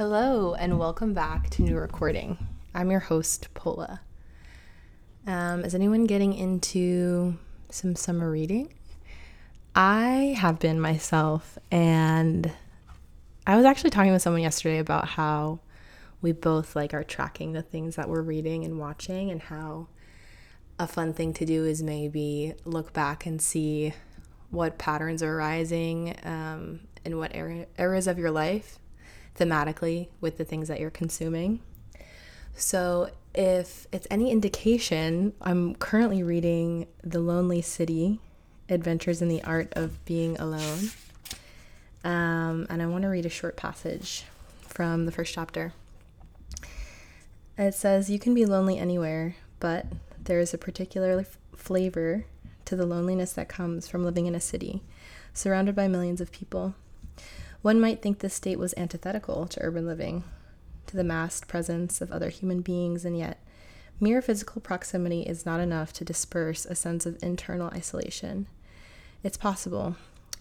Hello, and welcome back to New Recording. I'm your host, Pola. Um, is anyone getting into some summer reading? I have been myself, and I was actually talking with someone yesterday about how we both like are tracking the things that we're reading and watching, and how a fun thing to do is maybe look back and see what patterns are arising um, in what eras of your life thematically with the things that you're consuming. So, if it's any indication, I'm currently reading The Lonely City Adventures in the Art of Being Alone. Um, and I want to read a short passage from the first chapter. It says, You can be lonely anywhere, but there is a particular f- flavor to the loneliness that comes from living in a city, surrounded by millions of people. One might think this state was antithetical to urban living, to the massed presence of other human beings, and yet, mere physical proximity is not enough to disperse a sense of internal isolation. It's possible,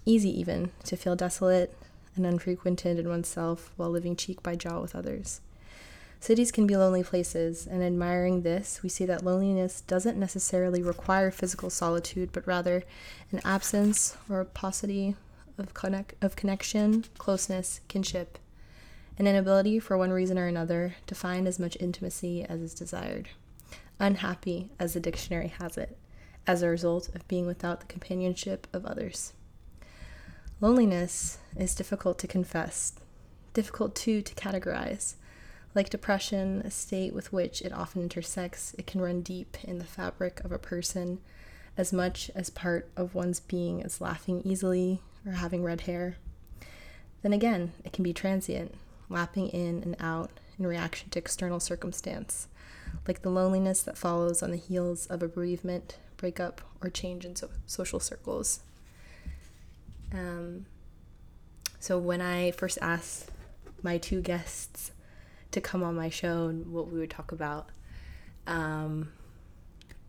easy even, to feel desolate and unfrequented in oneself while living cheek by jowl with others. Cities can be lonely places, and admiring this, we see that loneliness doesn't necessarily require physical solitude, but rather an absence or a paucity of, connect, of connection, closeness, kinship, an inability for one reason or another to find as much intimacy as is desired. Unhappy, as the dictionary has it, as a result of being without the companionship of others. Loneliness is difficult to confess, difficult too to categorize. Like depression, a state with which it often intersects, it can run deep in the fabric of a person as much as part of one's being as laughing easily or having red hair. Then again, it can be transient, lapping in and out in reaction to external circumstance, like the loneliness that follows on the heels of a bereavement, breakup, or change in so- social circles. Um, so when I first asked my two guests to come on my show and what we would talk about, um,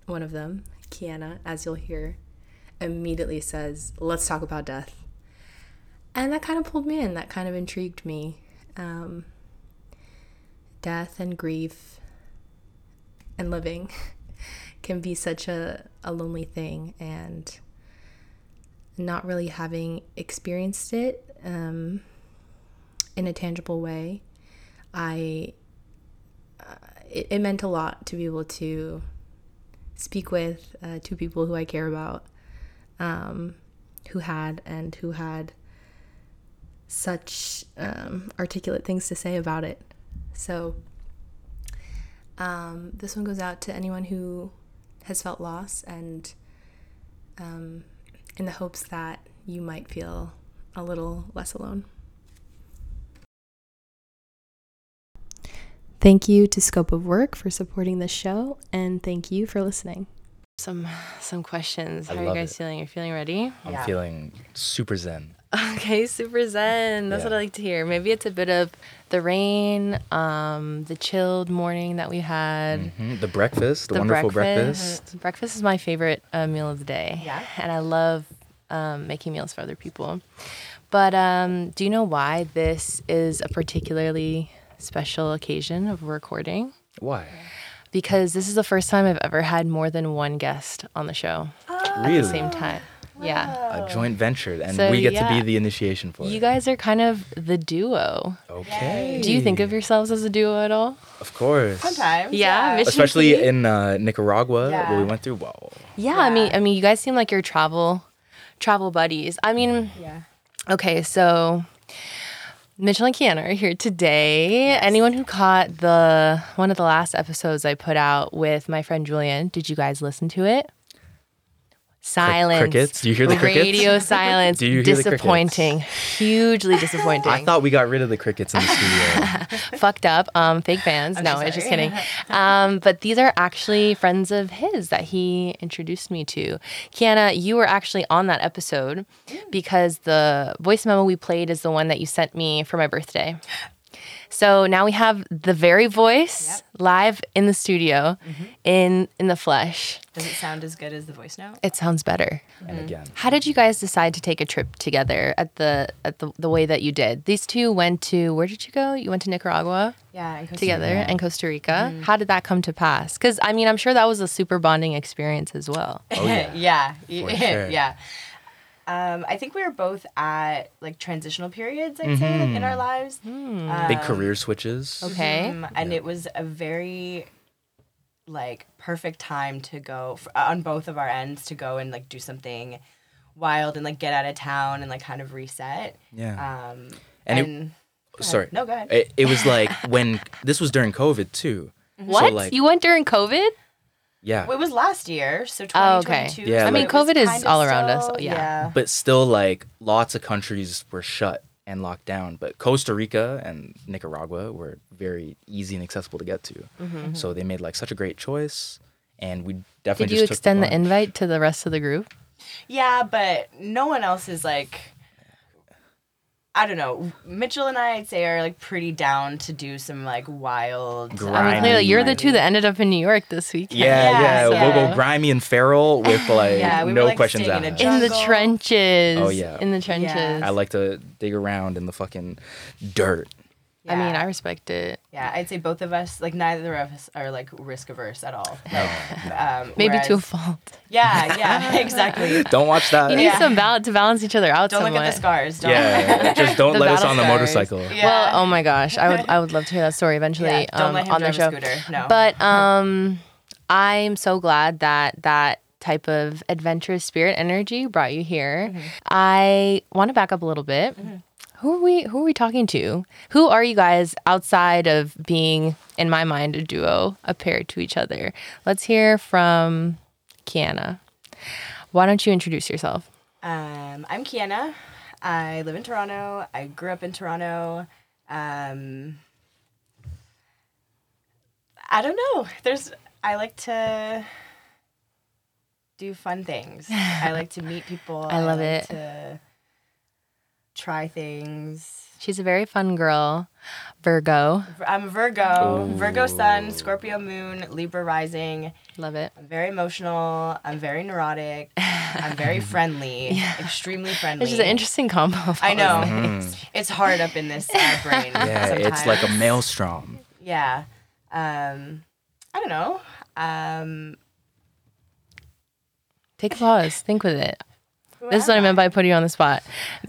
one of them, Kianna, as you'll hear, immediately says, Let's talk about death. And that kind of pulled me in, that kind of intrigued me. Um, death and grief and living can be such a, a lonely thing, and not really having experienced it um, in a tangible way, I uh, it, it meant a lot to be able to speak with uh, two people who I care about, um, who had and who had such um, articulate things to say about it. So, um, this one goes out to anyone who has felt loss and um, in the hopes that you might feel a little less alone. Thank you to Scope of Work for supporting this show, and thank you for listening. Some some questions. I How are you guys it. feeling? You're feeling ready? I'm Yeah. feeling super zen. Okay, super zen. That's what I like to hear. Maybe it's a bit of the rain, um, the chilled morning that we had. Mhm. The breakfast, the, wonderful breakfast. Breakfast is my favorite uh, meal of the day. Yeah? And I love um, making meals for other people. But um, do you know why this is a particularly special occasion of recording? Why? Because this is the first time I've ever had more than one guest on the show at really? the same time. Yeah. A joint venture, and So, we get to be the initiation for You it. guys are kind of the duo. Okay. Do you think of yourselves as a duo at all? Of course. Sometimes. Yeah, Mission Especially City? in uh, Nicaragua, Yeah. where we went through. Whoa. Yeah, I mean, I mean, you guys seem like you're travel, travel buddies. I mean, Yeah. okay, so Mitchel and Kianna are here today. Anyone who caught the one of the last episodes I put out with my friend Julian, did you guys listen to it? Silence. crickets? Do you hear the crickets? Radio silence. Do you hear the crickets? disappointing. Hugely disappointing. I thought we got rid of the crickets in the studio. fucked up um fake fans I'm no so i'm just kidding um but these are actually friends of his that he introduced me to kianna you were actually on that episode because the voice memo we played is the one that you sent me for my birthday So now we have the very voice live in the studio, mm-hmm. in in the flesh. Does it sound as good as the voice note? It sounds better. And mm-hmm. again, How did you guys decide to take a trip together at the at the, the way that you did? These two went to where did you go? You went to Nicaragua Yeah, and Costa together Rica. and Costa Rica. Mm-hmm. How did that come to pass? Because I mean, I'm sure that was a super bonding experience as well. oh yeah, yeah, For sure. yeah. Um, I think we were both at like transitional periods, I'd say, like, in our lives. big career switches. Okay. Um, and it was a very like perfect time to go f on both of our ends to go and like do something wild and like get out of town and like kind of reset. Yeah. Um, And and, it- go. Sorry. No, go ahead. It, it was like when this was during COVID too. What? So like, you went during COVID? Yeah. Well, it was last year, so 2022. Oh, okay. Yeah, so I mean, COVID is kinda all around us, still- yeah. but still like lots of countries were shut and locked down but costa rica and nicaragua were very easy and accessible to get to Mm-hmm. so they made like such a great choice and we definitely Did definitely you took extend the plunge. invite to the rest of the group? Yeah, but no one else is like. I don't know. Mitchell and I, I'd say, are like pretty down to do some like wild. I mean, um, clearly, you're the two that ended up in New York this weekend. yeah Yeah, yeah, we'll go grimy and feral with like Yeah, we were, no like, questions staying in asked. In the trenches. Oh, yeah. In the trenches. i like to dig around in the fucking dirt I mean, I respect it. Yeah, I'd say both of us, like neither of us, are like risk averse at all. Like, um, Maybe to a fault. Yeah, yeah, exactly. don't watch that You need Yeah. some balance to balance each other out Don't look at the scars. Don't. yeah just don't let us battle on the motorcycle Yeah. Well, oh my gosh, I would I would love to hear that story eventually Yeah, don't um, let him on the drive show. a scooter. No. But um, I'm so glad that that type of adventurous spirit energy brought you here. Mm-hmm. I want to back up a little bit. Who are we? Who are we talking to? Who are you guys outside of being, in my mind, a duo, a pair to each other? Let's hear from Kianna. Why don't you introduce yourself? Um, I'm Kianna. I live in Toronto. I grew up in Toronto. Um, I don't know. There's. I like to do fun things. I like to meet people. I love like it. To try things. She's a very fun girl, Virgo. I'm a Virgo. Virgo Sun, Scorpio Moon, Libra Rising. Love it. I'm very emotional. I'm very neurotic. I'm very friendly. Extremely friendly. It's just an interesting combo. of I know. those things. It's hard up in this uh, brain. yeah it's like a maelstrom Yeah. Um, I don't know. Um, Take a pause. Think with it. Who This is what I meant by putting you on the spot.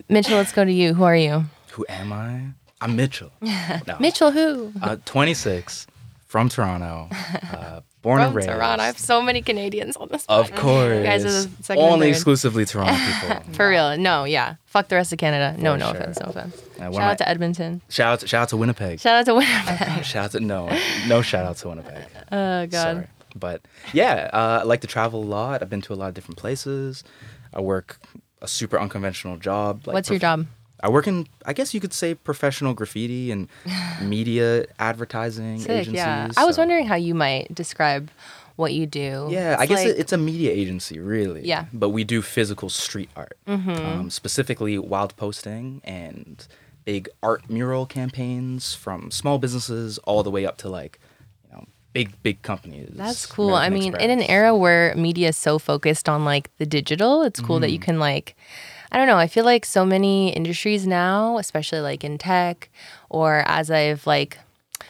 Mitchel, let's go to you. Who are you? who am i i'm mitchel no. Mitchel, who? Uh, 26, from Toronto, uh, born and From raised. Toronto. I have so many Canadians on this. Of course. guys are the second Only third. exclusively Toronto people. For real. No, yeah. Fuck the rest of Canada. No, For no sure. offense. No offense. Uh, one Shout of out to Edmonton. shout out to, shout out to Winnipeg. Shout out to Winnipeg. shout out to no, no shout out to Winnipeg. Oh, God. Sorry, but yeah, uh, I like to travel a lot. I've been to a lot of different places. I work a super unconventional job. Like What's your job? I work in, I guess you could say, professional graffiti and media advertising Sick, agencies. yeah. I was so- wondering how you might describe what you do. Yeah, I guess like- it's a media agency, really. Yeah. Mm-hmm. But we do physical street art, um, specifically wild posting and big art mural campaigns from small businesses all the way up to like, big big companies. That's cool. I American mean, in an era where media is so focused on like the digital, it's cool that you Mm-hmm. can like I don't know, I feel like so many industries now, especially like in tech or as I've like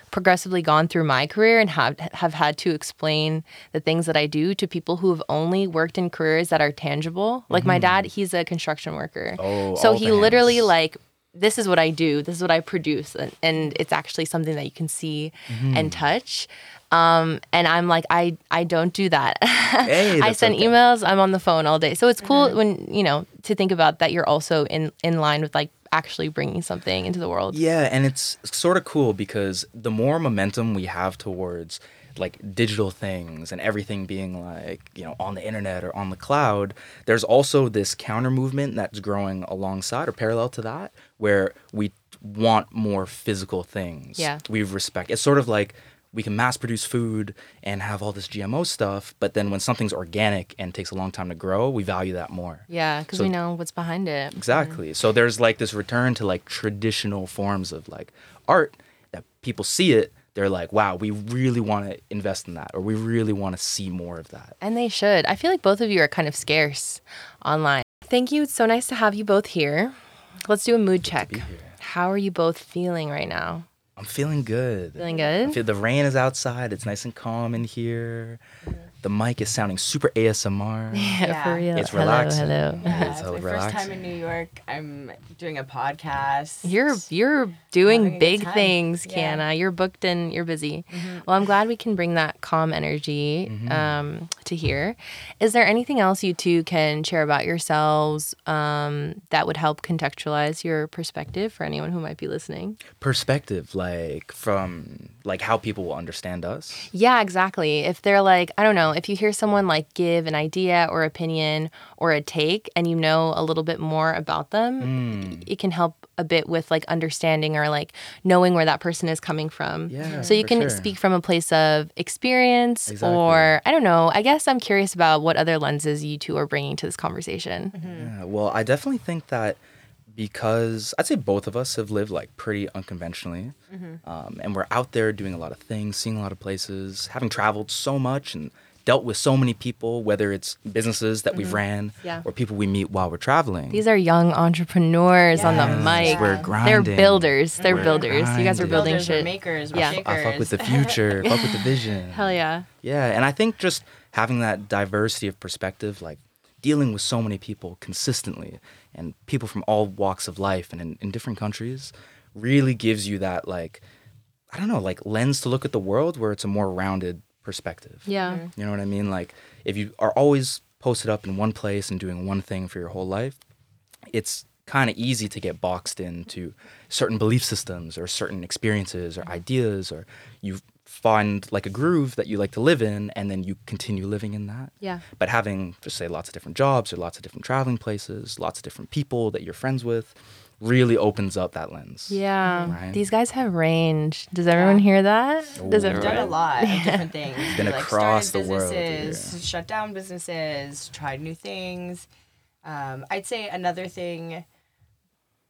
progressively gone through my career and have have had to explain the things that I do to people who have only worked in careers that are tangible. Like my dad, he's a construction worker. Mm-hmm. Oh, so he literally like this is what I do. This is what I produce, and, and it's actually something that you can see Mm-hmm. and touch. Um, and I'm like, I I don't do that. Hey, I send okay. emails. I'm on the phone all day. So it's cool when you know to think about that. You're also in in line with like actually bringing something into the world. Yeah, and it's sort of cool because the more momentum we have towards like digital things and everything being like, you know, on the internet or on the cloud, there's also this counter movement that's growing alongside or parallel to that where we want more physical things. Yeah. We respect. It's sort of like we can mass produce food and have all this GMO stuff, but then when something's organic and takes a long time to grow, we value that more. Yeah, because So- we know what's behind it. Exactly. So there's like this return to like traditional forms of like art that people see it, they're like, wow, we really want to invest in that, or we really want to see more of that. And they should. I feel like both of you are kind of scarce online. Thank you. It's so nice to have you both here. Let's do a mood check. How are you both feeling right now? I'm feeling good. Feeling good? feel the rain is outside. It's nice and calm in here. Mm-hmm. The mic is sounding super ASMR. Yeah, Yeah. for real. It's hello, relaxing. hello. Yeah, It's it's so my first time in New York. I'm doing a podcast. You're you're doing big time. things, Yeah. Mm-hmm. Kianna. You're booked and you're busy. Well, I'm glad we can bring that calm energy Mm-hmm. um, to here. Is there anything else you two can share about yourselves um, that would help contextualize your perspective for anyone who might be listening? Perspective, like from like how people will understand us. Yeah, exactly. If they're like, I don't know, if you hear someone like give an idea or opinion or a take and you know a little bit more about them, Mm. it can help a bit with like understanding or like knowing where that person is coming from. Yeah, So you can sure. speak from a place of experience Exactly. or I don't know. I guess I'm curious about what other lenses you two are bringing to this conversation. Yeah, well, I definitely think that because I'd say both of us have lived like pretty unconventionally, um, and we're out there doing a lot of things, seeing a lot of places, having traveled so much and dealt with so many people, whether it's businesses that we've mm-hmm. ran Yeah. or people we meet while we're traveling. These are young entrepreneurs on the Yes, mic. we're They're grinding. They're builders. They're We're builders. You guys are building builders, we're shit. makers, we're Yeah. shakers. I fuck with the future, fuck with the vision. Hell yeah. Yeah, and I think just having that diversity of perspective, like dealing with so many people consistently and people from all walks of life and in, in different countries really gives you that like I don't know, like lens to look at the world where it's a more rounded perspective. Yeah. You know what I mean? Like if you are always posted up in one place and doing one thing for your whole life, it's kind of easy to get boxed into certain belief systems or certain experiences or ideas or you find like a groove that you like to live in and then you continue living in that. Yeah. But having just say lots of different jobs or lots of different traveling places, lots of different people that you're friends with really opens up that lens. Yeah. Right. These guys have range. Does everyone hear that? Does Ooh. We've done a lot of different things. Been like, across the world, businesses, shut down businesses, tried new things. Um, I'd say another thing,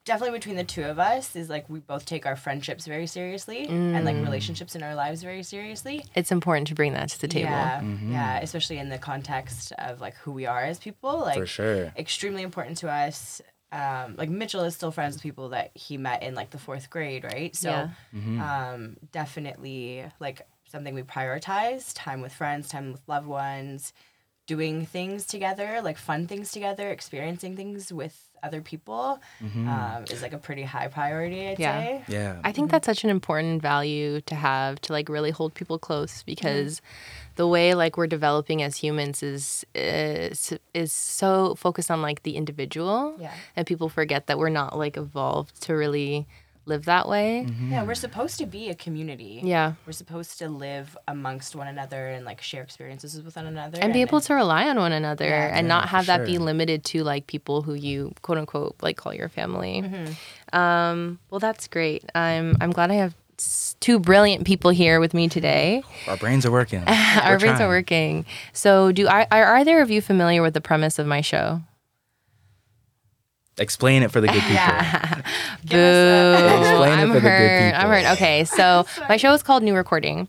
definitely between the two of us, is like we both take our friendships very seriously and Mm. like relationships in our lives very seriously. It's important to bring that to the table. Yeah, Mm-hmm. yeah, especially in the context of like who we are as people. Like For sure. extremely important to us. Um, like Mitchel is still friends with people that he met in like the fourth grade, right? So Yeah. Mm-hmm. um, definitely like something we prioritize time with friends, time with loved ones, doing things together, like fun things together, experiencing things with other people um, is like a pretty high priority, I'd Yeah. say. Yeah. I think that's such an important value to have to like really hold people close because the way like we're developing as humans is is is so focused on like the individual Yeah. and people forget that we're not like evolved to really live that way. Yeah, we're supposed to be a community. Yeah. We're supposed to live amongst one another and like share experiences with one another. And be able to rely on one another Yeah. and Yeah, not have that be limited to like people who you quote unquote like call your family. Mm-hmm. Um, well, that's great. I'm I'm glad I have s- two brilliant people here with me today. Our brains are working. Our We're brains are working. So, do I are either of you familiar with the premise of my show? Explain it for the good people. Yeah. Boo! Give us a- Explain it I'm for the good hurt. I'm hurt. Okay, so my show is called New Recording,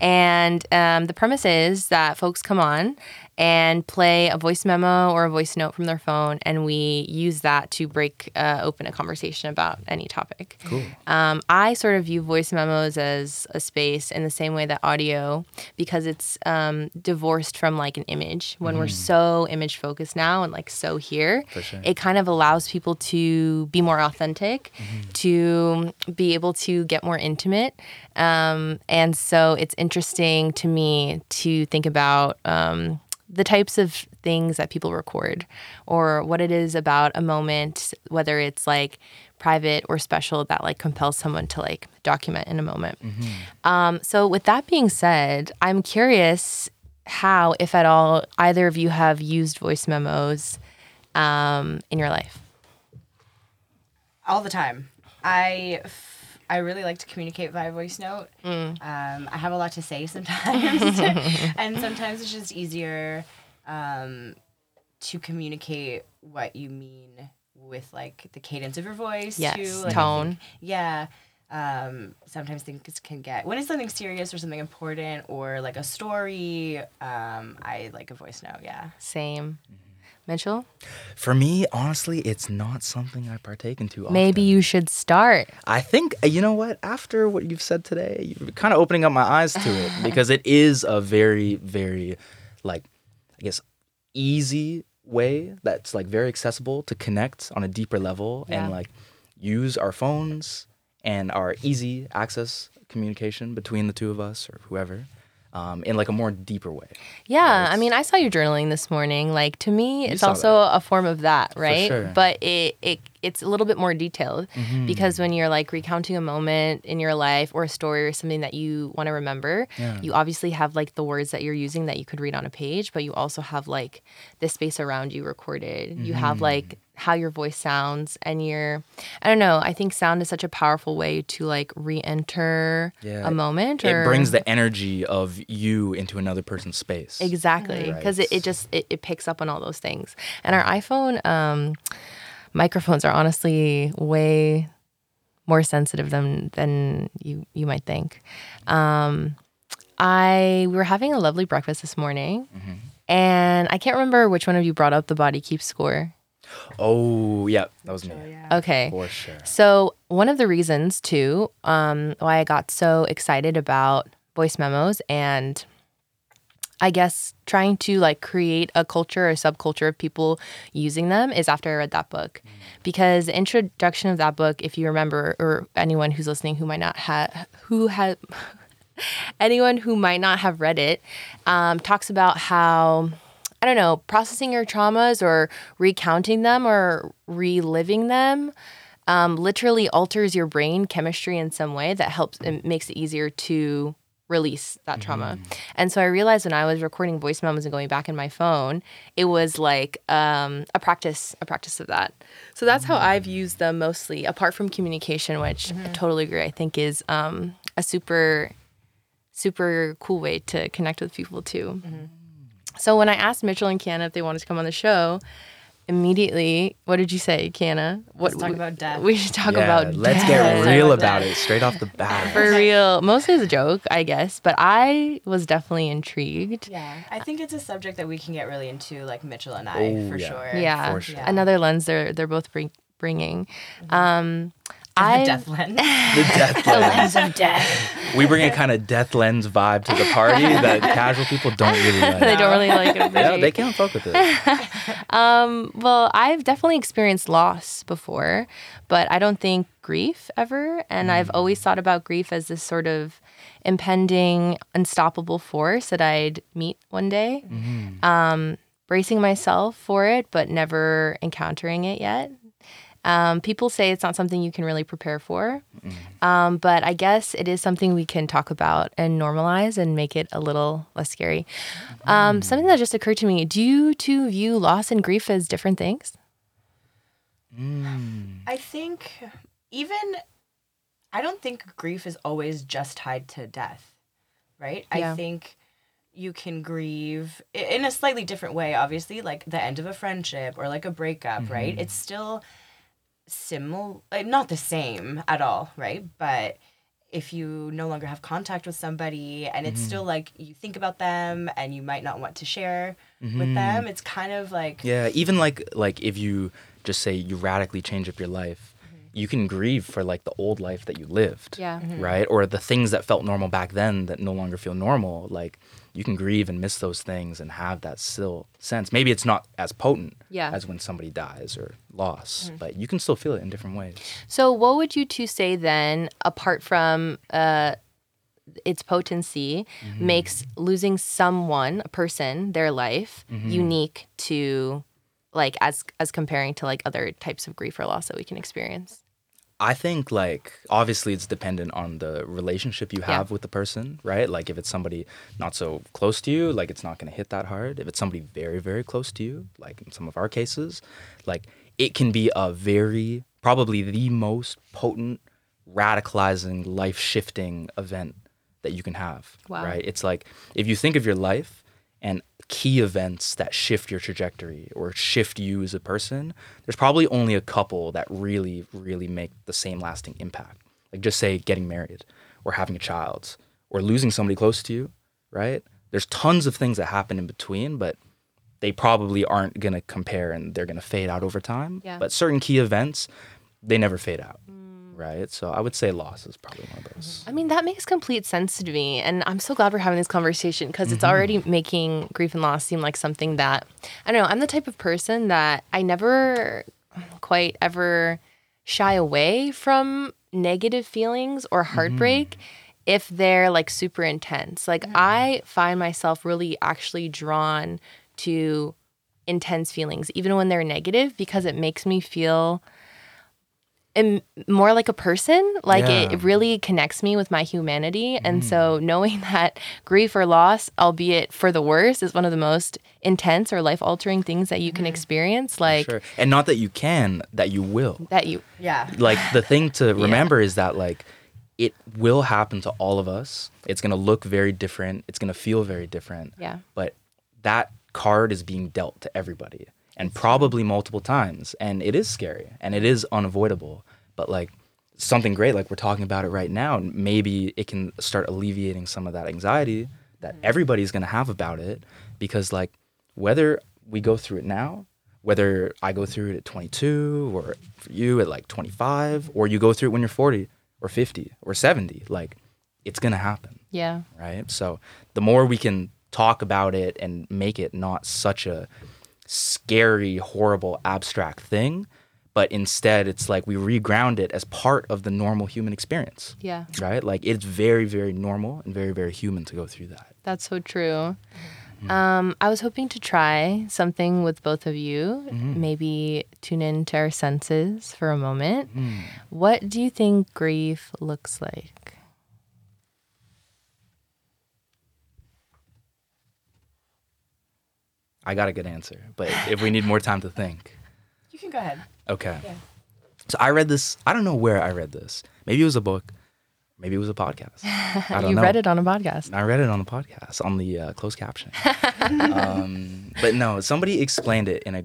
and um, the premise is that folks come on and play a voice memo or a voice note from their phone, and we use that to break uh, open a conversation about any topic. Cool. Um, I sort of view voice memos as a space in the same way that audio, because it's um, divorced from like an image. When we're so image focused now and like so here, sure. it kind of allows people to be more authentic, to be able to get more intimate. Um, and so it's interesting to me to think about um, the types of things that people record or what it is about a moment, whether it's like private or special that like compels someone to like document in a moment. Um, so with that being said, I'm curious how, if at all, either of you have used voice memos um, in your life. all the time. I f- I really like to communicate via voice note. Mm. Um, I have a lot to say sometimes, and sometimes it's just easier um, to communicate what you mean with like the cadence of your voice. Yes, too. Like, tone. think- yeah. Um, sometimes things can get when it's something serious or something important or like a story. Um, I like a voice note. Yeah. Same. Mitchel, For me, honestly, it's not something I partake into. Often. maybe you should start. I think uh, you know what. After what you've said today, you're kind of opening up my eyes to it because it is a very, very, like, I guess, easy way that's like very accessible to connect on a deeper level Yeah. and like use our phones and our easy access communication between the two of us or whoever um, in like a more deeper way. Yeah, I mean, I saw you journaling this morning. Like to me, it's also a form of that, right? sure. But it, it it's a little bit more detailed Mm-hmm. because when you're like recounting a moment in your life or a story or something that you want to remember, Yeah. you obviously have like the words that you're using that you could read on a page, but you also have like the space around you recorded. You have Mm-hmm. like how your voice sounds and your I don't know, I think sound is such a powerful way to like re-enter Yeah, a moment It or brings the energy of you into another person's space. Exactly, because it, it just it, it picks up on all those things. And our iPhone um, microphones are honestly way more sensitive than than you you might think. Um, I we were having a lovely breakfast this morning, and I can't remember which one of you brought up the body keeps score. Oh, yeah, that was me. yeah. Okay, For sure. so one of the reasons too um, why I got so excited about voice memos and I guess trying to like create a culture or subculture of people using them is after I read that book. Because the introduction of that book, if you remember, or anyone who's listening who might not have who had anyone who might not have read it, um, talks about how I don't know, processing your traumas or recounting them or reliving them um, literally alters your brain chemistry in some way that helps it makes it easier to release that trauma. And so I realized when I was recording voice memos and going back in my phone, it was like um, a practice, a practice of that. So that's how I've used them mostly, apart from communication, which I totally agree. I think is um, a super, super cool way to connect with people too. So when I asked Mitchel and Kianna if they wanted to come on the show, immediately, what did you say, Kianna? What Let's talk about death. We should talk Yeah, about let's death. get real about about it straight off the bat. for real. Mostly as a joke, I guess, but I was definitely intrigued. Yeah, I think it's a subject that we can get really into, like Mitchel and I, Oh, for yeah. sure. Yeah, For sure. another lens they're they're both bring, bringing. Um, The I death lens. the death lens. of death. We bring a kind of death lens vibe to the party that casual people don't really like. they don't really like it. yeah, they can't fuck with it. Um, well, I've definitely experienced loss before, but I don't think grief ever. And I've always thought about grief as this sort of impending, unstoppable force that I'd meet one day. Um, bracing myself for it, but never encountering it yet. Um, people say it's not something you can really prepare for, um, but I guess it is something we can talk about and normalize and make it a little less scary. Um, something that just occurred to me: Do you two view loss and grief as different things? I think even I don't think grief is always just tied to death, right? Yeah. I think you can grieve in a slightly different way, obviously, like the end of a friendship or like a breakup, right? It's still similar, like uh, not the same at all, right? But if you no longer have contact with somebody and it's still mm-hmm. like you think about them and you might not want to share with mm-hmm. them, it's kind of like Yeah, even like like if you just say you radically change up your life, mm-hmm. you can grieve for like the old life that you lived. Yeah. Mhm. Right? Or the things that felt normal back then that no longer feel normal. Like you can grieve and miss those things and have that still sense. Maybe it's not as potent Yeah. as when somebody dies or loss, mm. but you can still feel it in different ways. So, what would you two say then, apart from uh, its potency, mm-hmm. makes losing someone, a person, their life mm-hmm. unique to, like, as as comparing to like other types of grief or loss that we can experience? I think like obviously it's dependent on the relationship you Yeah. have with the person, right? Like if it's somebody not so close to you, like it's not going to hit that hard. If it's somebody very very close to you, like in some of our cases, like it can be a very probably the most potent radicalizing life-shifting event that you can have, Wow. right? It's like if you think of your life and key events that shift your trajectory or shift you as a person, there's probably only a couple that really, really make the same lasting impact. Like just say getting married or having a child or losing somebody close to you, right? There's tons of things that happen in between, but they probably aren't going to compare and they're going to fade out over time. Yeah. But certain key events, they never fade out, right? So I would say loss is probably one of those. I mean, that makes complete sense to me. And I'm so glad we're having this conversation because it's mm-hmm. already making grief and loss seem like something that, I don't know, I'm the type of person that I never quite ever shy away from negative feelings or heartbreak mm-hmm. if they're like super intense. Like, I find myself really actually drawn to intense feelings, even when they're negative, because it makes me feel am more like a person. Like it, Yeah. it really connects me with my humanity. And so mm. knowing that grief or loss, albeit for the worse, is one of the most intense or life altering things that you can mm-hmm. experience. Like Sure. And not that you can, that you will. that you Yeah. like the thing to remember is that like it will happen to all of us it's going to look very different it's going to feel very different Yeah. but that card is being dealt to everybody and probably multiple times and it is scary and it is unavoidable but like something great like we're talking about it right now and maybe it can start alleviating some of that anxiety that mm-hmm. everybody's going to have about it because like whether we go through it now whether I go through it at 22 or for you at like 25 or you go through it when you're 40 or 50 or 70 like it's going to happen. Yeah. right? So the more we can talk about it and make it not such a scary horrible abstract thing but instead it's like we reground it as part of the normal human experience Yeah. right like it's very very normal and very very human to go through that That's so true. Um, I was hoping to try something with both of you. Maybe tune into our senses for a moment. What do you think grief looks like? I got a good answer but if we need more time to think You can go ahead. Okay. Yeah. So I read this. I don't know where I read this. Maybe it was a book. Maybe it was a podcast. I don't you know. read it on a podcast. I read it on the podcast on the uh, closed caption. um, but no, somebody explained it in a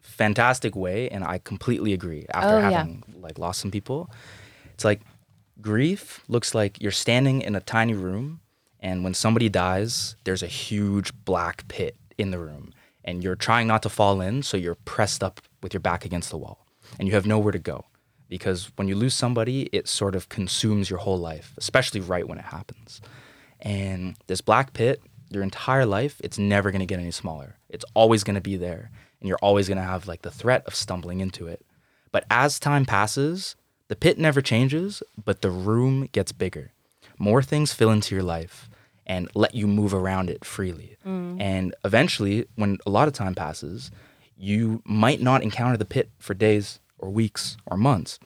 fantastic way, and I completely agree. After Oh, yeah. having like lost some people, it's like grief looks like you're standing in a tiny room, and when somebody dies, there's a huge black pit in the room, and you're trying not to fall in, so you're pressed up with your back against the wall, and you have nowhere to go. Because when you lose somebody, it sort of consumes your whole life, especially right when it happens. And this black pit, your entire life, it's never going to get any smaller. It's always going to be there. And you're always going to have like the threat of stumbling into it. But as time passes, the pit never changes, but the room gets bigger. More things fill into your life and let you move around it freely. Mm. And eventually, when a lot of time passes, you might not encounter the pit for days or weeks or months.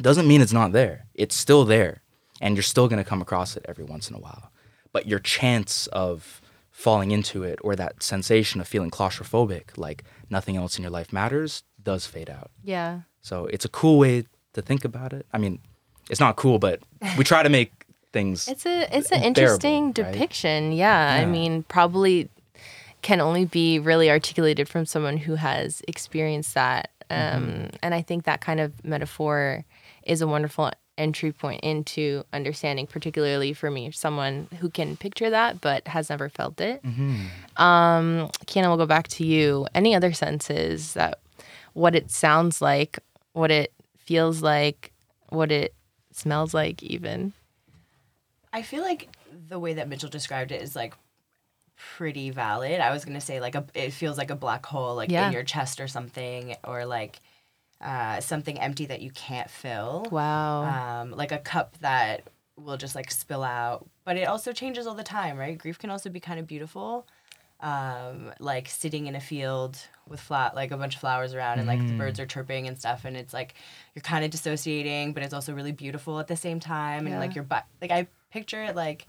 Doesn't mean it's not there. It's still there. And you're still going to come across it every once in a while. But your chance of falling into it or that sensation of feeling claustrophobic, like nothing else in your life matters, does fade out. Yeah. So it's a cool way to think about it. I mean, it's not cool, but we try to make things. It's a it's an bearable, interesting right? depiction. Yeah. I mean, probably can only be really articulated from someone who has experienced that. Um, Mm-hmm. And I think that kind of metaphor is a wonderful entry point into understanding, particularly for me, someone who can picture that but has never felt it. Mm-hmm. Um, Kianna, we'll go back to you. Any other senses that what it sounds like, what it feels like, what it smells like, even? I feel like the way that Mitchel described it is like pretty valid. I was gonna say like a it feels like a black hole like Yeah. in your chest or something, or like uh, something empty that you can't fill. Wow. Um, like a cup that will just like spill out. But it also changes all the time, right? Grief can also be kind of beautiful. Um, like sitting in a field with flat like a bunch of flowers around and like the birds are chirping and stuff and it's like you're kind of dissociating but it's also really beautiful at the same time and Yeah. like your butt like I picture it like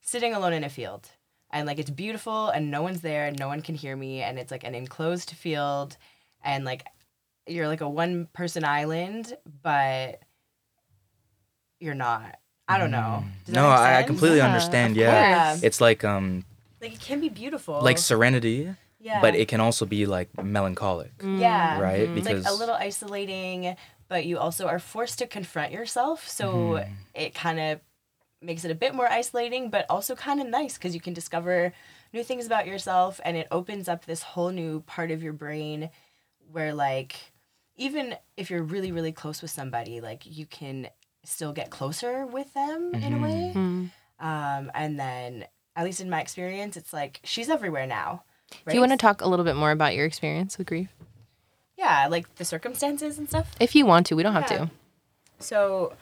sitting alone in a field. And like it's beautiful and no one's there and no one can hear me and it's like an enclosed field and like you're like a one person island but you're not. I don't know. Mm. Does that no, make I, I completely Yeah, understand. of Yeah. course. It's like um like it can be beautiful. like serenity, yeah. but it can also be like melancholic, mm. yeah. Right? it's like Because a little isolating but you also are forced to confront yourself. So mm. it kind of makes it a bit more isolating, but also kind of nice because you can discover new things about yourself and it opens up this whole new part of your brain where, like, even if you're really, really close with somebody, like, you can still get closer with them in a way. Mm. Um, and then, at least in my experience, it's like she's everywhere now. Do you want to talk a little bit more about your experience with grief? Yeah, like the circumstances and stuff. If you want to, we don't have to. So,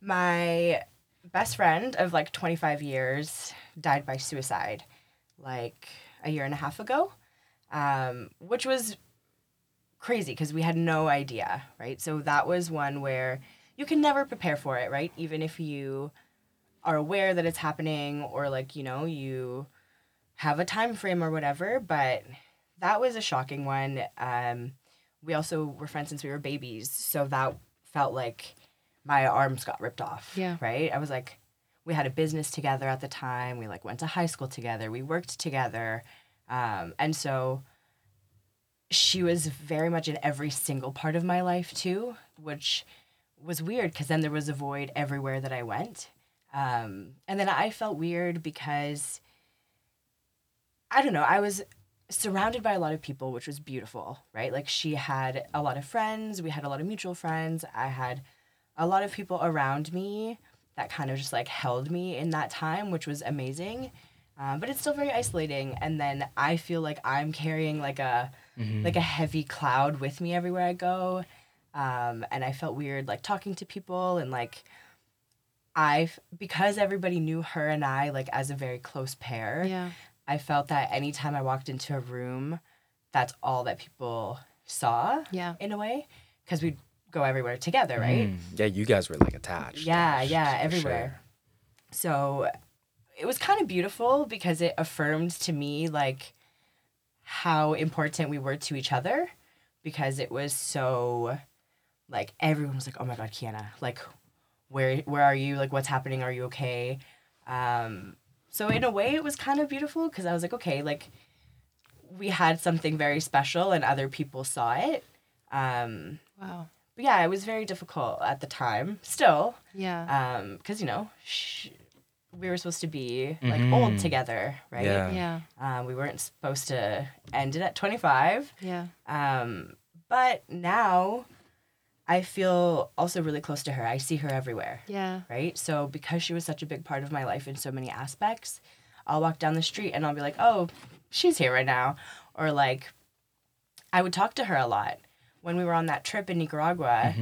my best friend of like 25 years died by suicide like a year and a half ago, um, which was crazy because we had no idea, right? So, that was one where you can never prepare for it, right? Even if you are aware that it's happening or like, you know, you have a time frame or whatever, but that was a shocking one. Um, we also were friends since we were babies, so that felt like my arms got ripped off. Yeah. Right? I was like we had a business together at the time. We like went to high school together. We worked together. Um, and so she was very much in every single part of my life too, which was weird because then there was a void everywhere that I went. Um, and then I felt weird because I don't know, I was surrounded by a lot of people, which was beautiful, right? Like she had a lot of friends, we had a lot of mutual friends. I had a lot of people around me that kind of just like held me in that time, which was amazing. Um, but it's still very isolating. And then I feel like I'm carrying like a like a heavy cloud with me everywhere I go. Um, and I felt weird like talking to people and like I because everybody knew her and I like as a very close pair. Yeah. I felt that anytime I walked into a room, that's all that people saw Yeah. in a way because we'd go everywhere together, right? Mm. Yeah, you guys were like attached. Yeah, yeah, for everywhere. So it was kind of beautiful because it affirmed to me like how important we were to each other because it was so like everyone was like, "Oh my god, Kianna, like where where are you? Like what's happening? Are you okay?" Um so in a way it was kind of beautiful because I was like, "Okay, like we had something very special and other people saw it." Um Wow. But yeah, it was very difficult at the time. Still, Yeah. um, because you know, sh- we were supposed to be like old together, right? Yeah. yeah. Um, we weren't supposed to end it at twenty five. Yeah. Um, but now, I feel also really close to her. I see her everywhere, Yeah. right? So because she was such a big part of my life in so many aspects, I'll walk down the street and I'll be like, "Oh, she's here right now," or like, I would talk to her a lot. When we were on that trip in Nicaragua,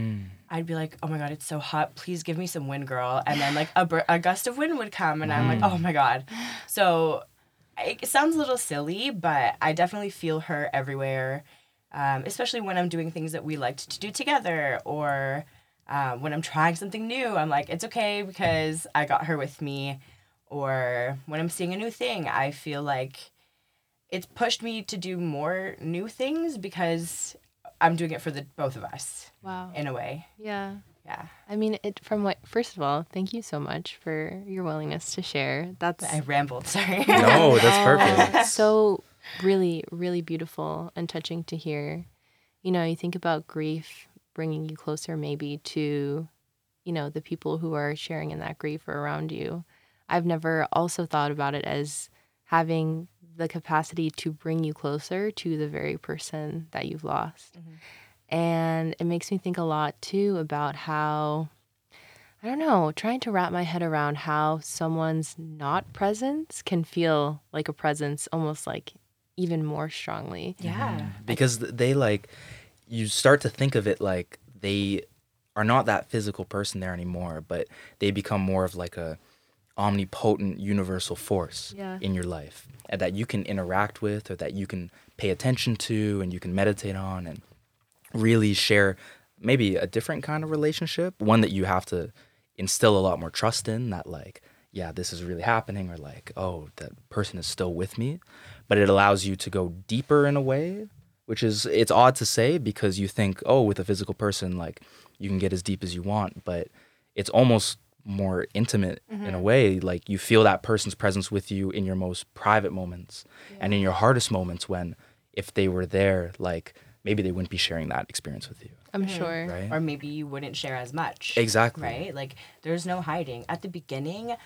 I'd be like, "Oh my god, it's so hot! Please give me some wind, girl." And then like a, bur- a gust of wind would come, and I'm like, "Oh my god!" So it sounds a little silly, but I definitely feel her everywhere, um, especially when I'm doing things that we liked to do together, or uh, when I'm trying something new. I'm like, "It's okay because I got her with me," or when I'm seeing a new thing, I feel like it's pushed me to do more new things because I'm doing it for the both of us Wow. in a way. Yeah. Yeah. I mean, it from what first of all, thank you so much for your willingness to share. That's I rambled, sorry. No, that's perfect. uh, so really, really beautiful and touching to hear. You know, you think about grief bringing you closer, maybe to, you know, the people who are sharing in that grief or around you. I've never also thought about it as having the capacity to bring you closer to the very person that you've lost. Mm-hmm. And it makes me think a lot too about how I don't know, trying to wrap my head around how someone's not presence can feel like a presence almost like even more strongly. yeah. Mm-hmm. because they like you start to think of it like they are not that physical person there anymore but they become more of like a omnipotent universal force Yeah. in your life that you can interact with or that you can pay attention to and you can meditate on and really share maybe a different kind of relationship one that you have to instill a lot more trust in that like yeah this is really happening or like oh that person is still with me but it allows you to go deeper in a way which is it's odd to say because you think oh with a physical person like you can get as deep as you want but it's almost more intimate in a mm-hmm. way like you feel that person's presence with you in your most private moments and in your hardest moments when if they were there like maybe they wouldn't be sharing that experience with you, I'm mm-hmm. sure. right? or maybe you wouldn't share as much. Exactly. Right? Like there's no hiding. At the beginning,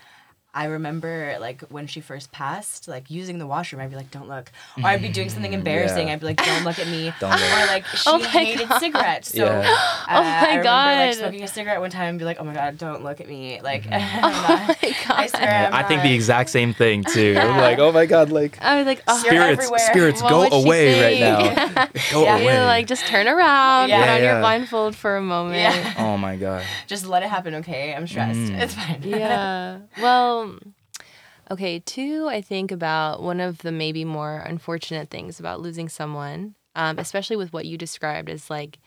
I remember like when she first passed, like using the washroom, I'd be like, "Don't look," or I'd be doing something embarrassing. Yeah. I'd be like, "Don't look at me," Don't look. or like she Oh my hated cigarettes. So Yeah. uh, Oh my I remember God. like smoking a cigarette one time and be like, "Oh my god, don't look at me!" Like, I'm Oh not- my I god. swear, I'm I think not- the exact same thing too. I'm like, oh my god, like I was like, oh, spirits, spirits, What go away right now. Go Yeah. away. You're like, just turn around, Yeah. put on your blindfold for a moment. Yeah. oh my god. Just let it happen, okay? I'm stressed. Mm. It's fine. yeah. Well, okay. Two, I think about one of the maybe more unfortunate things about losing someone, um, especially with what you described as like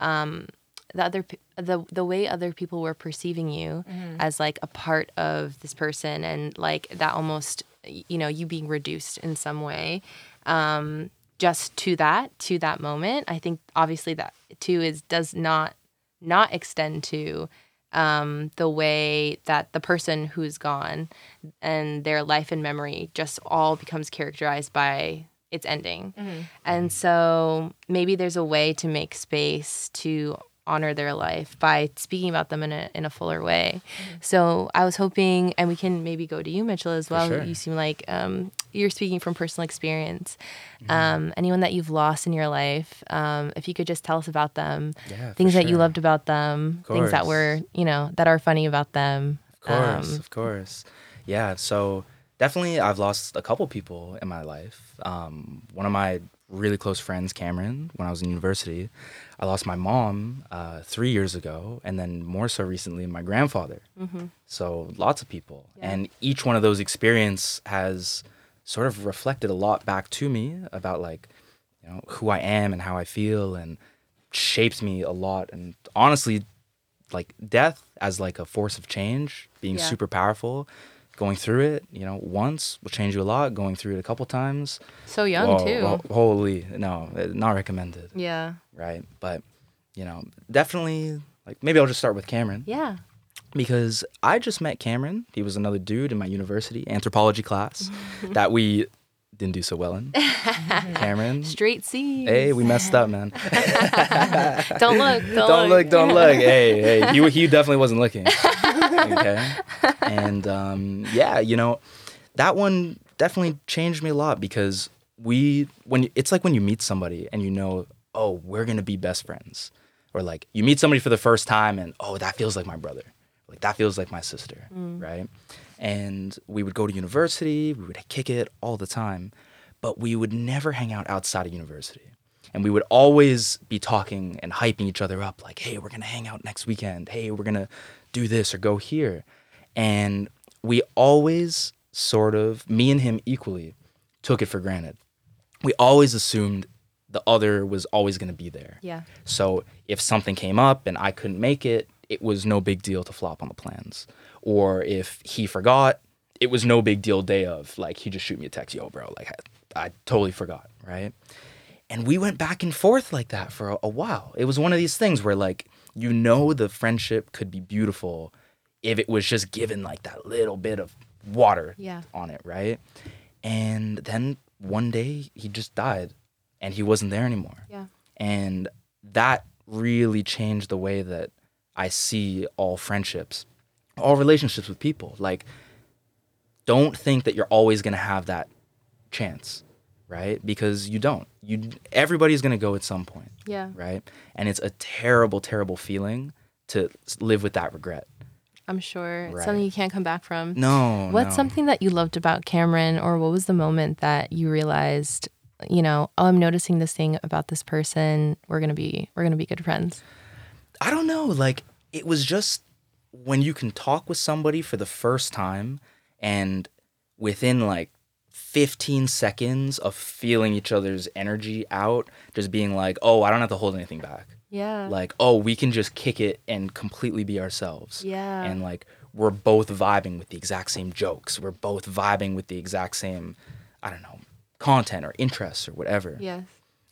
um, the other the the way other people were perceiving you as like a part of this person, and like that almost you know you being reduced in some way. Um, just to that to that moment i think obviously that too is does not not extend to um, the way that the person who's gone and their life and memory just all becomes characterized by its ending. And so maybe there's a way to make space to honor their life by speaking about them in a in a fuller way. So I was hoping, and we can maybe go to you, Mitchel, as well. sure. You seem like um, you're speaking from personal experience. Um, anyone that you've lost in your life, um, if you could just tell us about them, Yeah, things that you loved about them, things that were you know that are funny about them. Of course, Um, of course. Yeah, so definitely I've lost a couple people in my life. Um, one of my really close friends, Cameron, when I was in university, I lost my mom uh, three years ago, and then more so recently, my grandfather. So lots of people, and each one of those experience has sort of reflected a lot back to me about like you know who I am and how I feel, and shapes me a lot. And honestly, like death as like a force of change, being Yeah. super powerful, going through it, you know, once will change you a lot. Going through it a couple times, so young whoa, too. whoa, holy, no, not recommended, Yeah. Right? But you know, definitely like maybe I'll just start with Cameron Yeah. because I just met Cameron. He was another dude in my university anthropology class that we didn't do so well in. Cameron, Straight C. hey, we messed up, man. don't look. Don't, don't look, don't look. Hey, hey, he he definitely wasn't looking. Okay, and um, yeah, you know, that one definitely changed me a lot because we when it's like when you meet somebody and you know, oh, we're gonna be best friends, or like you meet somebody for the first time and oh, that feels like my brother, like that feels like my sister, mm. right? And we would go to university, we would kick it all the time, but we would never hang out outside of university. And we would always be talking and hyping each other up like hey we're gonna hang out next weekend. Hey we're gonna do this or go here. And we always sort of me and him equally took it for granted. We always assumed the other was always gonna be there Yeah. so if something came up and i couldn't make it it was no big deal to flop on the plans or if he forgot it was no big deal day of like he just shoot me a text yo bro like i, I totally forgot right and we went back and forth like that for a, a while. It was one of these things where like you know the friendship could be beautiful if it was just given like that little bit of water Yeah. on it, right? And then one day he just died and he wasn't there anymore. Yeah. And that really changed the way that I see all friendships, all relationships with people. Like don't think that you're always going to have that chance, right? Because you don't. You everybody's going to go at some point, Yeah. right? And it's a terrible terrible feeling to live with that regret. I'm sure it's something you can't come back from. No. What's no. something that you loved about Cameron, or what was the moment that you realized, you know, oh, I'm noticing this thing about this person. We're gonna be, we're gonna be good friends. I don't know. Like it was just when you can talk with somebody for the first time and within like 15 seconds of feeling each other's energy out, just being like, oh, I don't have to hold anything back. Yeah. Like, oh, we can just kick it and completely be ourselves. Yeah. And like, we're both vibing with the exact same jokes. We're both vibing with the exact same, I don't know, content or interests or whatever. yes.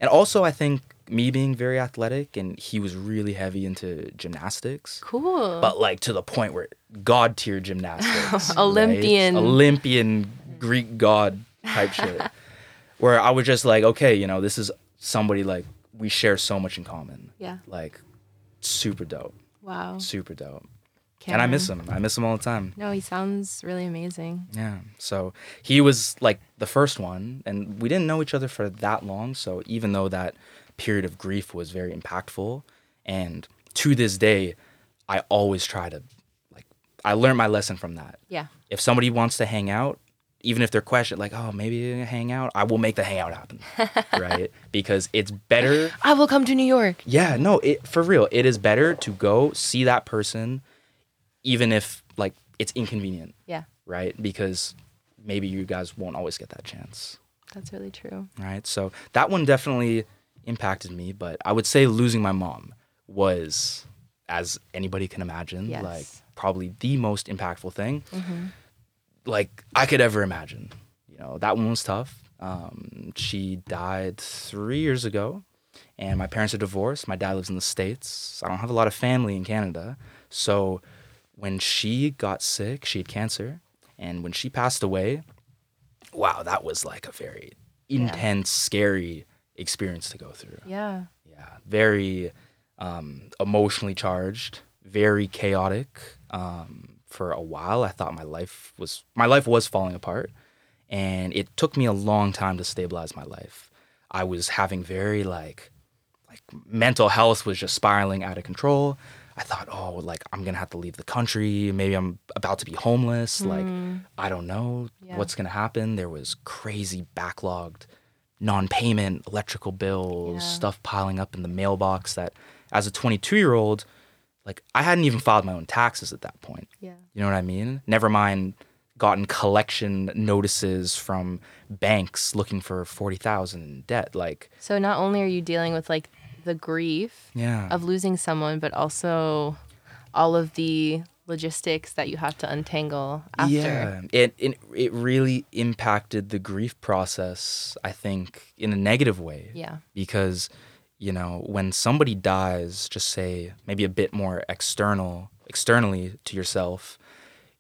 And also, I think me being very athletic and he was really heavy into gymnastics, Cool. but like to the point where god tier gymnastics, right? Olympian. Olympian Greek god type shit. Where I was just like, okay, you know, this is somebody like we share so much in common. Yeah. Like super dope. Wow. Super dope. And I miss him. I miss him all the time. No, he sounds really amazing. Yeah. So he was like the first one, and we didn't know each other for that long. So even though that period of grief was very impactful, and to this day, I always try to, like, I learned my lesson from that. Yeah. If somebody wants to hang out, even if they're questioned, like, oh, maybe hang out, I will make the hangout happen. right? Because it's better. I will come to New York. Yeah, no, it for real. It is better to go see that person, even if like it's inconvenient, Yeah. right? Because maybe you guys won't always get that chance, That's really true. right? So that one definitely impacted me, but I would say losing my mom was, as anybody can imagine, Yes. like probably the most impactful thing, like I could ever imagine. You know, that one was tough. Um, she died three years ago, and my parents are divorced. My dad lives in the states. I don't have a lot of family in Canada, so when she got sick, she had cancer, and when she passed away, wow, that was like a very intense, scary experience to go through. Yeah. Yeah, very um, emotionally charged, very chaotic. Um, for a while, I thought my life was my life was falling apart, and it took me a long time to stabilize my life. I was having very like like mental health was just spiraling out of control. I thought, oh, like I'm gonna have to leave the country. Maybe I'm about to be homeless. Like mm. I don't know Yeah. what's gonna happen. There was crazy backlogged non-payment electrical bills, Yeah. stuff piling up in the mailbox. That as a 22 year old, like I hadn't even filed my own taxes at that point. Yeah. You know what I mean? Never mind gotten collection notices from banks looking for 40,000 in debt. Like, So not only are you dealing with like the grief yeah. of losing someone, but also all of the logistics that you have to untangle after. Yeah, it, it it really impacted the grief process. I think in a negative way. Yeah. Because, you know, when somebody dies, just say maybe a bit more external, externally to yourself,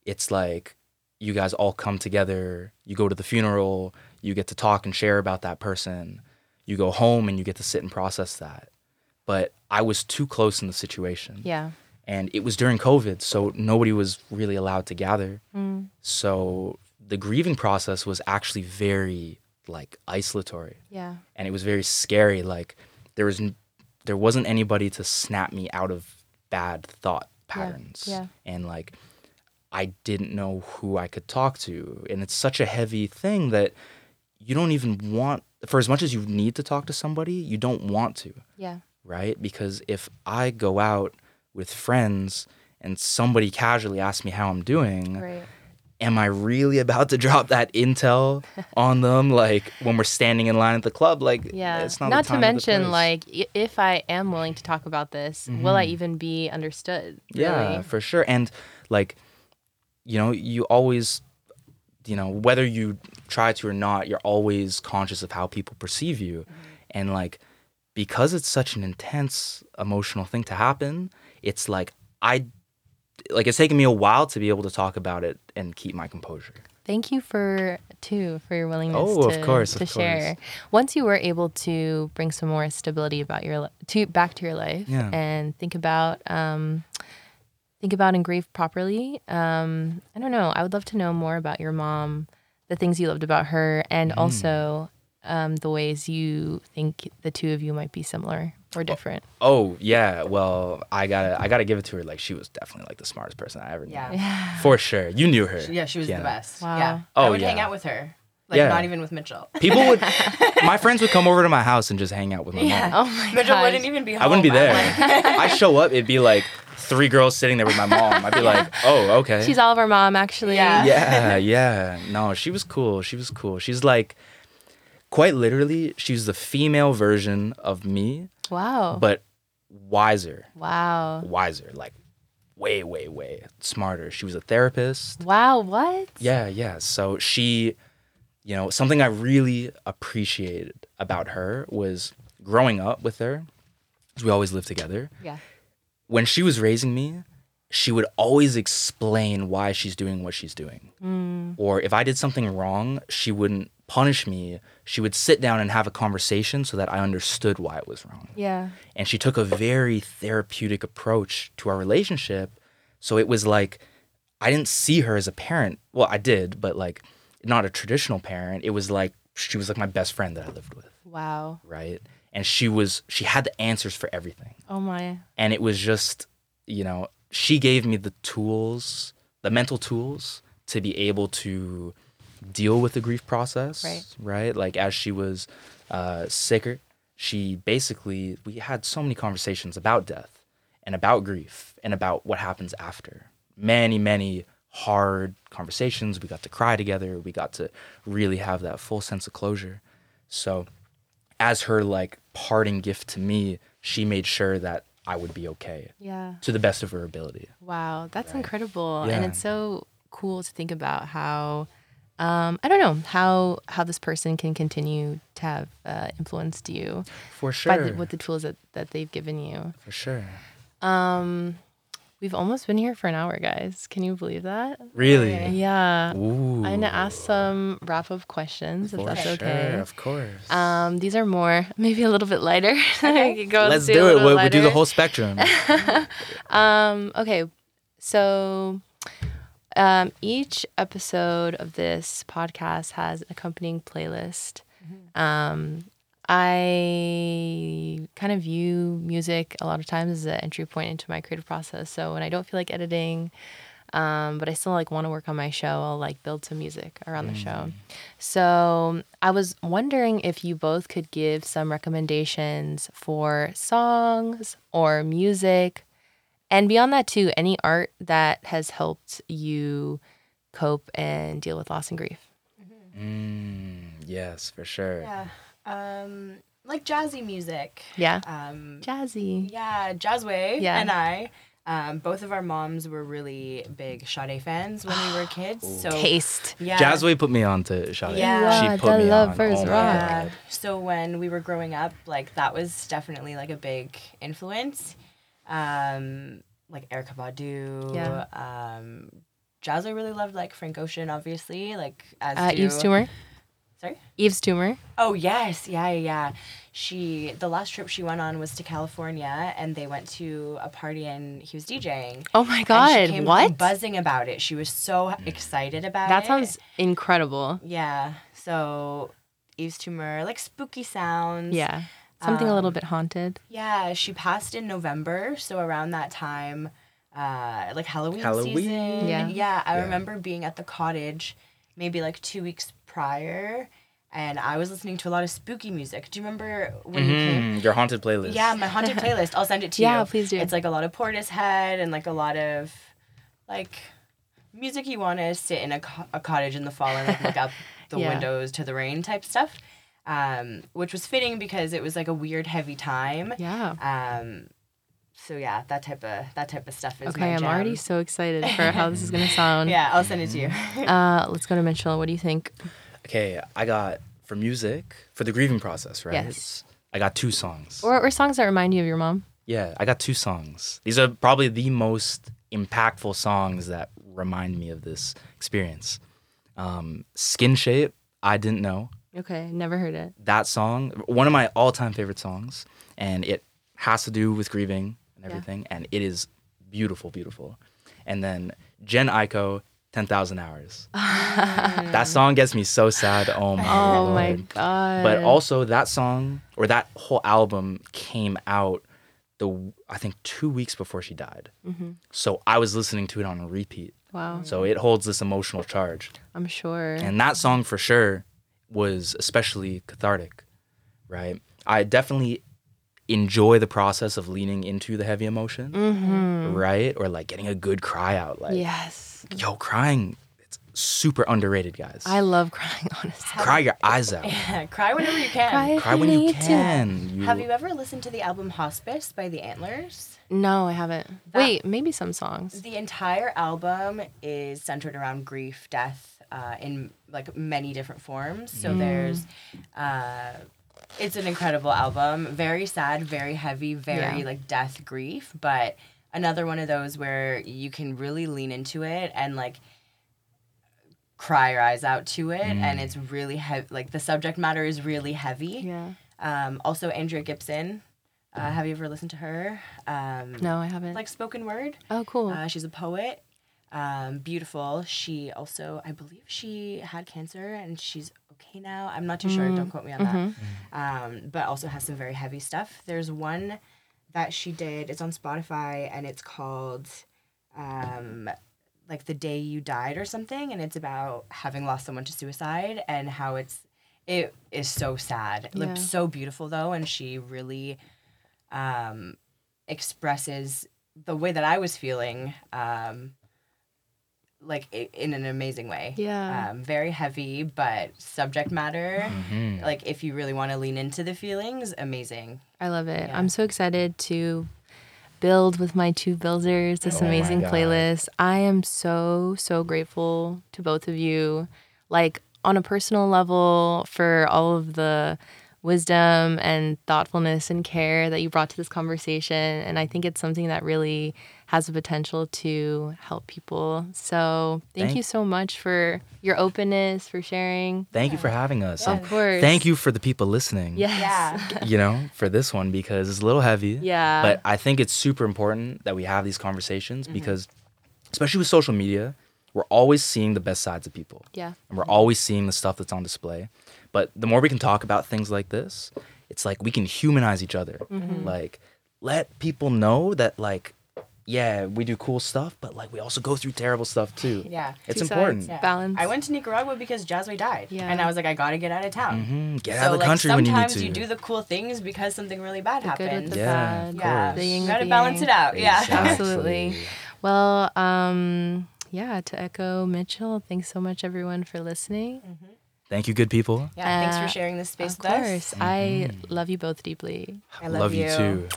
it's like you guys all come together. You go to the funeral. You get to talk and share about that person. You go home and you get to sit and process that. But I was too close in the situation Yeah. and it was during COVID, so nobody was really allowed to gather. Mm. So the grieving process was actually very like isolatory, Yeah. and it was very scary. Like there was n- there wasn't anybody to snap me out of bad thought patterns, yeah. and like I didn't know who I could talk to, and it's such a heavy thing that you don't even want. For as much as you need to talk to somebody, you don't want to Yeah. Right? Because if I go out with friends and somebody casually asks me how I'm doing, Right. am I really about to drop that intel on them? Like when we're standing in line at the club, like Yeah. it's not. Not, to mention, like, if I am willing to talk about this, will I mm-hmm. even be understood? yeah, for sure. And like, you know, you always, you know, whether you try to or not, you're always conscious of how people perceive you, mm-hmm. and like, because it's such an intense emotional thing to happen, it's like I, like, it's taken me a while to be able to talk about it and keep my composure. Thank you for too for your willingness Oh, of course, to of share. course. Once you were able to bring some more stability about your to back to your life Yeah. and think about um, think about and grieve properly. Um, I don't know. I would love to know more about your mom, the things you loved about her, and Mm. also um, the ways you think the two of you might be similar or different. Oh yeah, well I gotta I gotta give it to her. Like she was definitely like the smartest person I ever knew. Yeah. yeah. For sure, you knew her. Yeah, she was Yeah. the best. Wow. Yeah. Oh, I would hang out with her. Like Yeah. not even with Mitchel. People would, my friends would come over to my house and just hang out with my mom. Oh my Mitchel gosh. wouldn't even be home. I wouldn't be there. like- I show up, it'd be like three girls sitting there with my mom. I'd be like, oh, okay. She's Oliver mom, actually. Yeah. yeah, yeah. No, she was cool. She was cool. She's like, quite literally, she's the female version of me, Wow. but wiser, wow. wiser, like way, way, way smarter. She was a therapist. Wow. What? Yeah, yeah. So she, you know, something I really appreciated about her was growing up with her, 'cause we always lived together. Yeah. When she was raising me, she would always explain why she's doing what she's doing. Mm. Or if I did something wrong, she wouldn't punish me, she would sit down and have a conversation so that I understood why it was wrong. Yeah. And she took a very therapeutic approach to our relationship. So it was like I didn't see her as a parent. Well, I did, but like not a traditional parent. It was like she was like my best friend that I lived with, Wow. right? And she was she had the answers for everything Oh my. and it was just you know she gave me the tools the mental tools to be able to deal with the grief process Right. right like as she was uh, sicker she basically we had so many conversations about death and about grief and about what happens after many many hard conversations we got to cry together we got to really have that full sense of closure so as her like parting gift to me, she made sure that I would be okay Yeah. to the best of her ability. Wow, that's incredible, Yeah. and it's so cool to think about how, um, I don't know how how this person can continue to have uh, influenced you For by sure. the, with the tools that that they've given you. For sure. Um, we've almost been here for an hour, guys. Can you believe that? Really? Yeah. Ooh. I'm gonna ask some wrap up questions if For that's sure, okay. of course. Um, these are more maybe a little bit lighter. I go Let's do, it. little We, we do the whole spectrum. Um, okay, so um, each episode of this podcast has an accompanying playlist. Um, I kind of view music a lot of times as an entry point into my creative process. So when I don't feel like editing, um, but I still like want to work on my show, I'll like build some music around the show. So I was wondering if you both could give some recommendations for songs or music and beyond that too any art that has helped you cope and deal with loss and grief mm, yes, for sure. Yeah. Um, like jazzy music. yeah Um, jazzy yeah, Jazzway Yeah. and I. Um, both of our moms were really big Sade fans when we were kids. So taste yeah, Jazzway put me on to Sade. Yeah. She put the me lovers on. Oh my rock. Yeah. So when we were growing up, like that was definitely like a big influence. Um, like Erykah Badu. Yeah. Um, Jazzway really loved like Frank Ocean, obviously. Like as uh, do- Yves Tumor Sorry. Yves Tumor Oh yes, yeah, yeah, yeah. She the last trip she went on was to California, and they went to a party, and he was DJing. oh my god what buzzing about it. She was so excited about that it. sounds incredible Yeah. So Yves Tumor, like spooky sounds. yeah something a little Um, bit haunted Yeah, she passed in November, so around that time, uh, like Halloween, Halloween. season. Yeah. Yeah, I Yeah. remember being at the cottage, maybe like two weeks prior, and I was listening to a lot of spooky music. Do you remember when you came? Mhm, Your haunted playlist. Yeah, my haunted playlist. I'll send it to you. Yeah, please do. It's like a lot of Portishead and like a lot of like music you want to sit in a, co- a cottage in the fall and like look out the Yeah. windows to the rain type stuff. Um, which was fitting because it was like a weird heavy time. yeah Um, so yeah, that type of that type of stuff is okay my i'm jam. already so excited for how this is gonna sound Yeah, I'll send it to you. uh let's go to mitchel what do you think Okay, I got for music for the grieving process, right? Yes. I got two songs. or, or songs that remind you of your mom Yeah, I got two songs. These are probably the most impactful songs that remind me of this experience. Um, Skinshape, I didn't know. Okay never heard it That song, one of my all time favorite songs, and it has to do with grieving and Yeah. everything, and it is beautiful, beautiful. And then Jhené Aiko, 10,000 Hours. that song gets me so sad. Oh my oh my god But also that song or that whole album came out the I think two weeks before she died. Mm-hmm. So I was listening to it on repeat. wow So it holds this emotional charge. i'm sure And that song for sure was especially cathartic, right? I definitely enjoy the process of leaning into the heavy emotion, mm-hmm. right? Or like getting a good cry out. Like, yes yo, crying, it's super underrated, guys. I love crying, honestly. cry your eyes out. Yeah, Cry whenever you can. Cry Cry when you can. You- Have you ever listened to the album Hospice by the Antlers? No, I haven't. Wait, maybe some songs. The entire album is centered around grief, death, uh, in like many different forms. So there's, uh, it's an incredible album. Very sad, very heavy, very Yeah. like death, grief, but another one of those where you can really lean into it and like cry your eyes out to it, and it's really heavy. Like the subject matter is really heavy. Yeah. Um, also, Andrea Gibson. Uh, have you ever listened to her? Um, No, I haven't. Like spoken word. oh, cool. Uh, she's a poet. Um, beautiful. She also, I believe, she had cancer and she's okay now. I'm not too sure. Mm. Don't quote me on that. Um, but also has some very heavy stuff. There's one that she did. It's on Spotify and it's called um, like the day you died or something, and it's about having lost someone to suicide and how it's it is so sad. It Yeah. looked so beautiful though, and she really um, expresses the way that I was feeling, um, like in an amazing way. Yeah. Um, very heavy, but subject matter. Mhm. Like if you really want to lean into the feelings, amazing. I love it. Yeah. I'm so excited to build with my two builders this Oh amazing playlist. I am so, so grateful to both of you. Like on a personal level for all of the wisdom and thoughtfulness and care that you brought to this conversation. And I think it's something that really has the potential to help people. So thank, Thank- you so much for your openness, for sharing. Thank you for having us. Of course. Thank you for the people listening. Yes. Yeah. You know, for this one because it's a little heavy. Yeah. But I think it's super important that we have these conversations Mm-hmm. because, especially with social media, we're always seeing the best sides of people. Yeah. And we're always seeing the stuff that's on display. But the more we can talk about things like this, it's like we can humanize each other. Mm-hmm. Like, let people know that, like, yeah, we do cool stuff, but like we also go through terrible stuff too. Yeah. It's Two sides. important. Yeah. Balance. I went to Nicaragua because Jasmine died. Yeah. And I was like, I gotta get out of town. Mhm. Get so, out of the like, country when you need to. sometimes you do the cool things because something really bad The good with the Yeah, bad. yeah. The yin You gotta balance it out. Yeah. Absolutely. Well, um, yeah, to echo Mitchel, thanks so much everyone for listening. Thank you, good people. Yeah. thanks Uh, for sharing this space of with course. us. I love you both deeply. I love you you. too.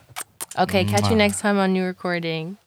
Okay, catch you next time on New Recording.